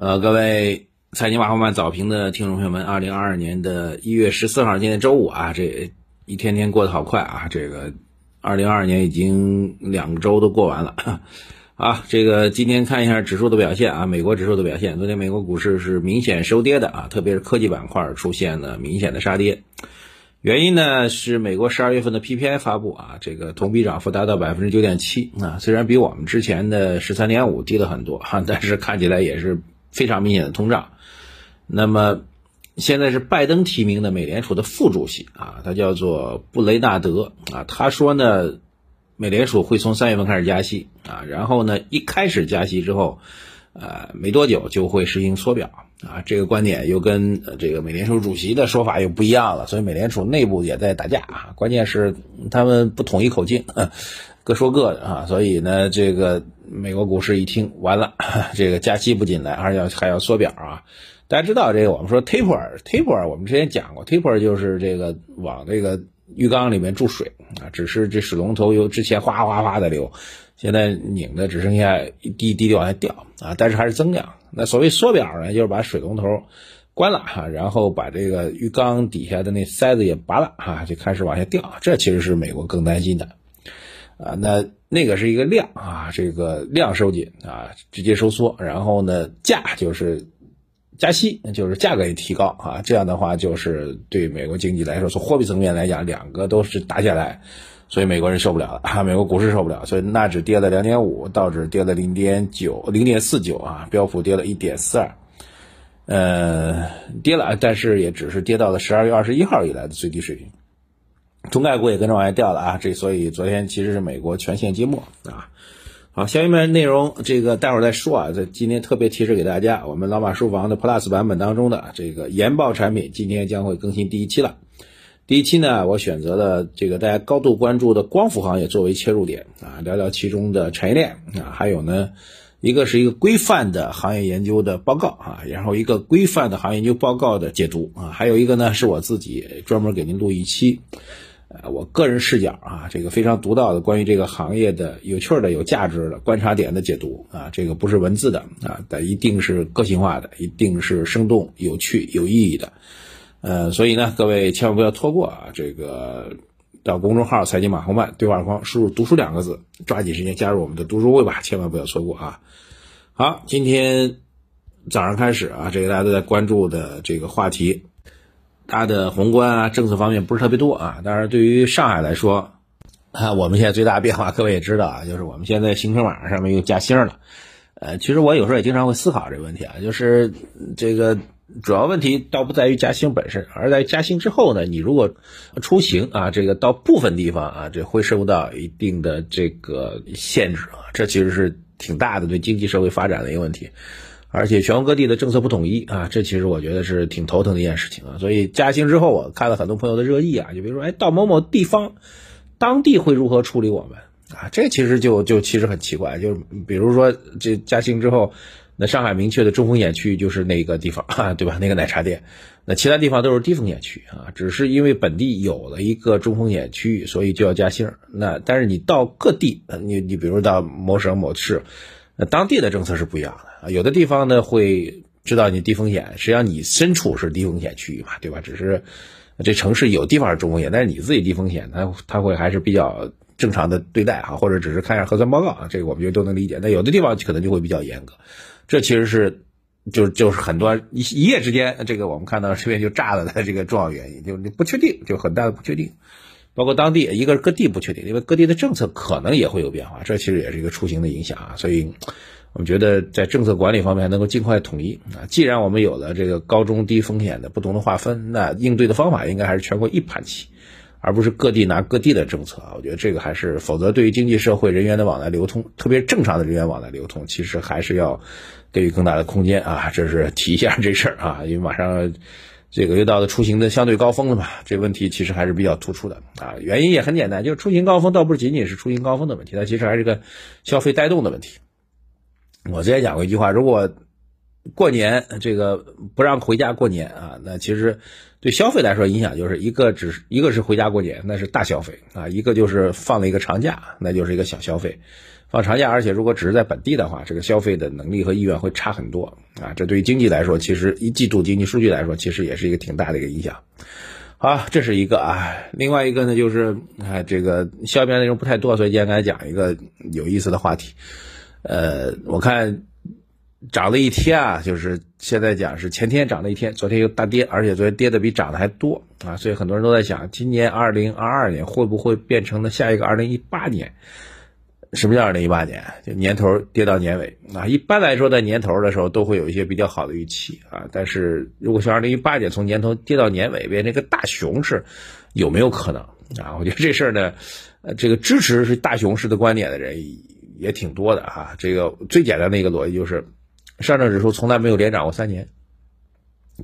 呃，各位财经马后曼早评的听众朋友们，二零二二年的一月十四号，今天周五啊，这一天天过得好快啊！这个二零二二年已经两周都过完了 啊。这个今天看一下指数的表现啊，美国指数的表现，昨天美国股市是明显收跌的啊，特别是科技板块出现了明显的杀跌。原因呢是美国十二月份的 PPI 发布啊，这个同比涨幅达到百分之九点七啊，虽然比我们之前的十三点五低了很多哈，但是看起来也是非常明显的通胀。那么现在是拜登提名的美联储的副主席啊，他叫做布雷纳德啊，他说呢，美联储会从三月份开始加息啊，然后呢一开始加息之后，呃没多久就会实行缩表。啊，这个观点又跟这个美联储主席的说法又不一样了，所以美联储内部也在打架啊。关键是他们不统一口径，各说各的啊。所以呢，这个美国股市一听完了，这个加息不仅来，而且要还要缩表啊。大家知道这个，我们说 taper，taper，我们之前讲过，taper 就是这个往这个浴缸里面注水啊，只是这水龙头由之前哗哗哗的流，现在拧的只剩下一滴滴的往下掉啊，但是还是增量。那所谓缩表呢，就是把水龙头关了哈，然后把这个浴缸底下的那塞子也拔了哈，就开始往下掉。这其实是美国更担心的啊。那那个是一个量啊，这个量收紧啊，直接收缩，然后呢价就是加息，就是价格也提高啊。这样的话就是对美国经济来说，从货币层面来讲，两个都是打下来。所以美国人受不了了啊，美国股市受不了，所以纳指跌了两点五，道指跌了零点九，零点四九啊，标普跌了一点四二，呃，跌了，但是也只是跌到了十二月二十一号以来的最低水平，中概股也跟着往下掉了啊，这所以昨天其实是美国全线揭幕啊。好，下面内容这个待会儿再说啊，在今天特别提示给大家，我们老马书房的 Plus 版本当中的这个研报产品今天将会更新第一期了。第一期呢，我选择了这个大家高度关注的光伏行业作为切入点啊，聊聊其中的产业链啊，还有呢，一个是一个规范的行业研究的报告啊，然后一个规范的行业研究报告的解读啊，还有一个呢是我自己专门给您录一期，呃，我个人视角啊，这个非常独到的关于这个行业的有趣的、有价值的观察点的解读啊，这个不是文字的啊，但一定是个性化的，一定是生动、有趣、有意义的。呃，所以呢，各位千万不要错过啊！这个到公众号“财经马后曼”对话框输入“读书”两个字，抓紧时间加入我们的读书会吧，千万不要错过啊！好，今天早上开始啊，这个大家都在关注的这个话题，它的宏观啊政策方面不是特别多啊。当然，对于上海来说啊，我们现在最大的变化，各位也知道啊，就是我们现在行程码上面又加星了。呃，其实我有时候也经常会思考这个问题啊，就是这个。主要问题倒不在于加星本身，而在加星之后呢，你如果出行啊，这个到部分地方啊，这会受到一定的这个限制啊，这其实是挺大的对经济社会发展的一个问题。而且全国各地的政策不统一啊，这其实我觉得是挺头疼的一件事情啊。所以加薪之后，我看了很多朋友的热议啊，就比如说，哎，到某某地方，当地会如何处理我们啊？这其实就就其实很奇怪，就是比如说这加薪之后。那上海明确的中风险区域就是那个地方，对吧？那个奶茶店，那其他地方都是低风险区啊。只是因为本地有了一个中风险区域，所以就要加星。那但是你到各地，你你比如到某省某市，那当地的政策是不一样的啊。有的地方呢会知道你低风险，实际上你身处是低风险区域嘛，对吧？只是这城市有地方是中风险，但是你自己低风险，它它会还是比较正常的对待哈，或者只是看一下核酸报告啊，这个我们就都能理解。那有的地方可能就会比较严格。这其实是，就就是很多一一夜之间，这个我们看到这边就炸了的这个重要原因，就你不确定，就很大的不确定，包括当地一个是各地不确定，因为各地的政策可能也会有变化，这其实也是一个出行的影响啊。所以，我们觉得在政策管理方面能够尽快统一啊。既然我们有了这个高中低风险的不同的划分，那应对的方法应该还是全国一盘棋。而不是各地拿各地的政策啊，我觉得这个还是，否则对于经济社会人员的往来流通，特别正常的人员往来流通，其实还是要给予更大的空间啊。这是提一下这事儿啊，因为马上这个又到了出行的相对高峰了嘛，这问题其实还是比较突出的啊。原因也很简单，就是出行高峰倒不仅仅是出行高峰的问题，它其实还是个消费带动的问题。我之前讲过一句话，如果过年这个不让回家过年啊，那其实对消费来说影响就是一个，只是一个是回家过年，那是大消费啊；一个就是放了一个长假，那就是一个小消费。放长假，而且如果只是在本地的话，这个消费的能力和意愿会差很多啊。这对于经济来说，其实一季度经济数据来说，其实也是一个挺大的一个影响。好，这是一个啊，另外一个呢就是啊，这个消息内容不太多，所以今天来讲一个有意思的话题。呃，我看涨了一天啊，就是现在讲是前天涨了一天，昨天又大跌，而且昨天跌的比涨的还多啊，所以很多人都在想，今年二零二二年会不会变成了下一个二零一八年？什么叫二零一八年？就年头跌到年尾啊。一般来说，在年头的时候都会有一些比较好的预期啊。但是如果像二零一八年从年头跌到年尾变成一个大熊市，有没有可能啊？我觉得这事儿呢，呃，这个支持是大熊市的观点的人也挺多的哈。这个最简单的一个逻辑就是，上证指数从来没有连涨过三年，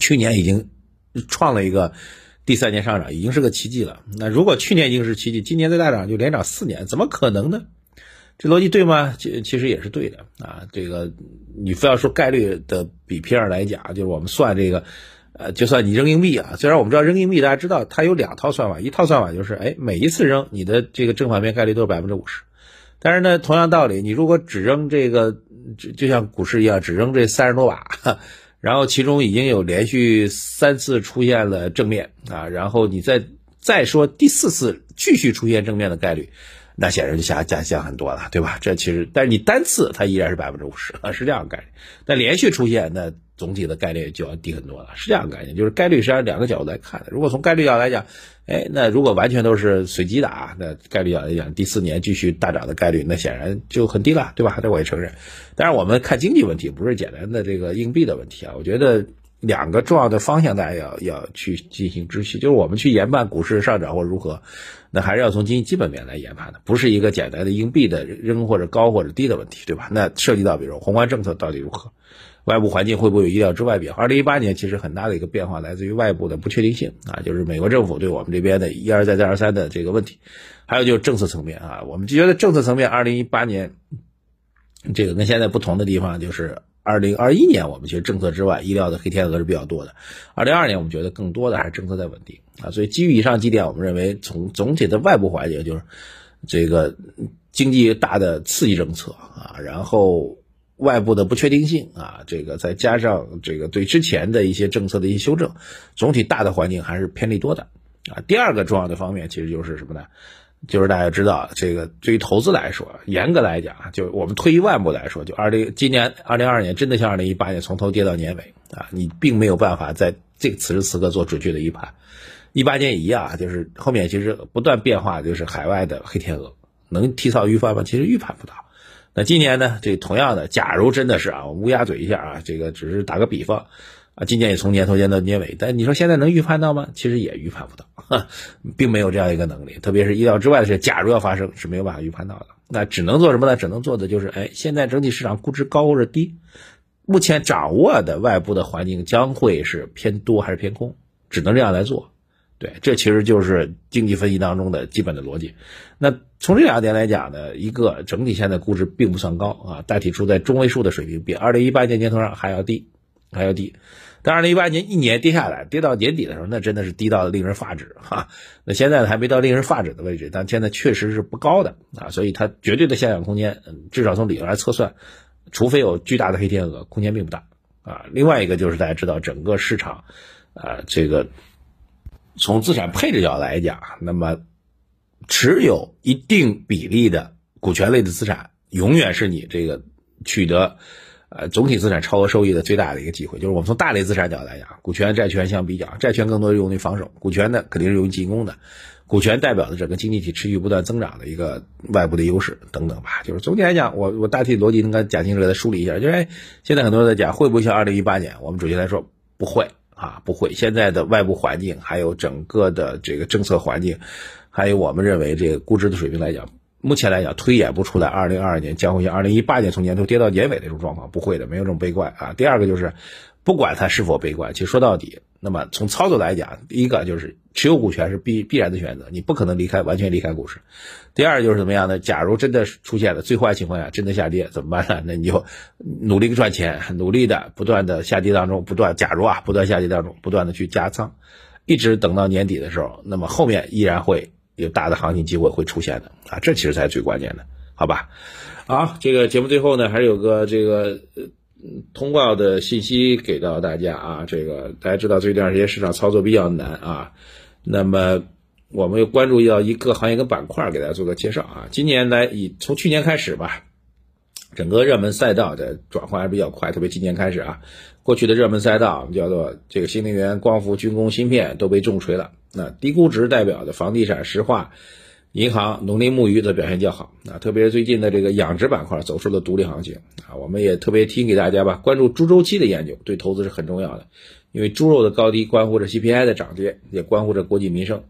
去年已经创了一个第三年上涨，已经是个奇迹了。那如果去年已经是奇迹，今年再大涨就连涨四年，怎么可能呢？这逻辑对吗？其其实也是对的啊。这个你非要说概率的比拼上来讲，就是我们算这个，呃，就算你扔硬币啊。虽然我们知道扔硬币，大家知道它有两套算法，一套算法就是，哎，每一次扔你的这个正反面概率都是百分之五十。但是呢，同样道理，你如果只扔这个，就就像股市一样，只扔这三十多把，然后其中已经有连续三次出现了正面啊，然后你再再说第四次继续出现正面的概率。那显然就下降降很多了，对吧？这其实，但是你单次它依然是百分之五十啊，是这样的概念。但连续出现，那总体的概率就要低很多了，是这样概念。就是概率实际上两个角度来看的。如果从概率角度来讲，哎，那如果完全都是随机的啊，那概率角度来讲，第四年继续大涨的概率，那显然就很低了，对吧？这我也承认。但是我们看经济问题，不是简单的这个硬币的问题啊。我觉得两个重要的方向，大家要要去进行知悉，就是我们去研判股市上涨或如何。那还是要从经济基本面来研判的，不是一个简单的硬币的扔或者高或者低的问题，对吧？那涉及到比如宏观政策到底如何，外部环境会不会有意料之外变？二零一八年其实很大的一个变化来自于外部的不确定性啊，就是美国政府对我们这边的一而再再而三的这个问题，还有就是政策层面啊，我们就觉得政策层面二零一八年这个跟现在不同的地方就是。二零二一年，我们其实政策之外，意料的黑天鹅是比较多的。二零二二年，我们觉得更多的还是政策在稳定啊。所以基于以上几点，我们认为从总体的外部环境，就是这个经济大的刺激政策啊，然后外部的不确定性啊，这个再加上这个对之前的一些政策的一些修正，总体大的环境还是偏利多的啊。第二个重要的方面，其实就是什么呢？就是大家知道，这个对于投资来说，严格来讲，就我们退一万步来说，就二零今年二零二二年真的像二零一八年从头跌到年尾啊，你并没有办法在这个此时此刻做准确的预判。一八年一样，就是后面其实不断变化，就是海外的黑天鹅能提早预判吗？其实预判不到。那今年呢？这同样的，假如真的是啊，乌鸦嘴一下啊，这个只是打个比方。啊，今年也从年头跌到年尾，但你说现在能预判到吗？其实也预判不到，并没有这样一个能力。特别是意料之外的事，假如要发生，是没有办法预判到的。那只能做什么呢？只能做的就是，哎，现在整体市场估值高或者低，目前掌握的外部的环境将会是偏多还是偏空，只能这样来做。对，这其实就是经济分析当中的基本的逻辑。那从这两点来讲呢，一个整体现在估值并不算高啊，大体处在中位数的水平，比二零一八年年头上还要低。还要低，但二零一八年一年跌下来，跌到年底的时候，那真的是低到令人发指哈。那现在还没到令人发指的位置，但现在确实是不高的啊，所以它绝对的下降空间，至少从理论来测算，除非有巨大的黑天鹅，空间并不大啊。另外一个就是大家知道，整个市场啊，这个从资产配置角度来讲，那么持有一定比例的股权类的资产，永远是你这个取得。呃，总体资产超额收益的最大的一个机会，就是我们从大类资产角度来讲，股权、债权相比较，债权更多用于防守，股权呢肯定是用于进攻的。股权代表的整个经济体持续不断增长的一个外部的优势等等吧。就是总体来讲，我我大体逻辑应该讲清楚，给他梳理一下。就是现在很多人在讲会不会像二零一八年，我们主席来说不会啊，不会。现在的外部环境，还有整个的这个政策环境，还有我们认为这个估值的水平来讲。目前来讲，推演不出来，二零二二年将会像二零一八年从年头跌到年尾的这种状况，不会的，没有这么悲观啊。第二个就是，不管它是否悲观，其实说到底，那么从操作来讲，第一个就是持有股权是必必然的选择，你不可能离开，完全离开股市。第二就是怎么样呢？假如真的出现了最坏情况下真的下跌，怎么办呢？那你就努力赚钱，努力的不断的下跌当中，不断假如啊，不断下跌当中，不断的去加仓，一直等到年底的时候，那么后面依然会。有大的行情机会会出现的啊，这其实才是最关键的。好吧？好，这个节目最后呢，还是有个这个呃通告的信息给到大家啊。这个大家知道，最近这段时间市场操作比较难啊。那么我们又关注到一个行业跟板块，给大家做个介绍啊。今年来以从去年开始吧，整个热门赛道的转换还比较快，特别今年开始啊，过去的热门赛道我们叫做这个新能源、光伏、军工、芯片都被重锤了。那低估值代表的房地产、石化。银行、农林牧渔的表现较好啊，特别是最近的这个养殖板块走出了独立行情啊。我们也特别提醒给大家吧，关注猪周期的研究对投资是很重要的，因为猪肉的高低关乎着 CPI 的涨跌，也关乎着国计民生。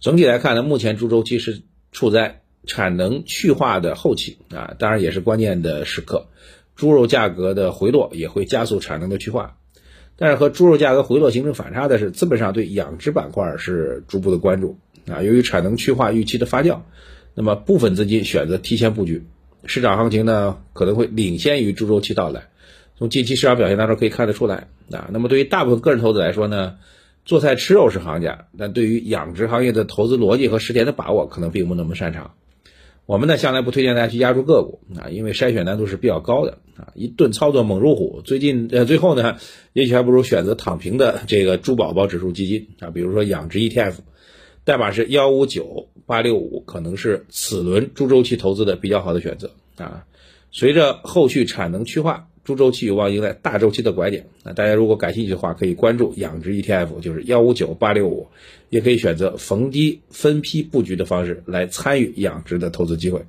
整体来看呢，目前猪周期是处在产能去化的后期啊，当然也是关键的时刻。猪肉价格的回落也会加速产能的去化，但是和猪肉价格回落形成反差的是，资本上对养殖板块是逐步的关注。啊，由于产能去化预期的发酵，那么部分资金选择提前布局，市场行情呢可能会领先于猪周期到来。从近期市场表现当中可以看得出来啊。那么对于大部分个人投资来说呢，做菜吃肉是行家，但对于养殖行业的投资逻辑和时间的把握可能并不那么擅长。我们呢向来不推荐大家去压住个股啊，因为筛选难度是比较高的啊，一顿操作猛如虎。最近呃最后呢，也许还不如选择躺平的这个猪宝宝指数基金啊，比如说养殖 ETF。代码是幺五九八六五，可能是此轮猪周期投资的比较好的选择啊。随着后续产能去化，猪周期有望迎来大周期的拐点。那大家如果感兴趣的话，可以关注养殖 ETF，就是幺五九八六五，也可以选择逢低分批布局的方式来参与养殖的投资机会。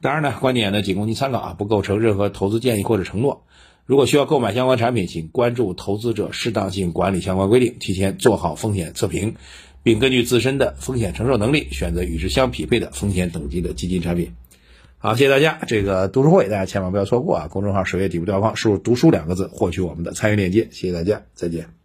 当然呢，观点呢仅供您参考啊，不构成任何投资建议或者承诺。如果需要购买相关产品，请关注投资者适当性管理相关规定，提前做好风险测评。并根据自身的风险承受能力，选择与之相匹配的风险等级的基金产品。好，谢谢大家。这个读书会大家千万不要错过啊！公众号首页底部对话框输入“读书”两个字，获取我们的参与链接。谢谢大家，再见。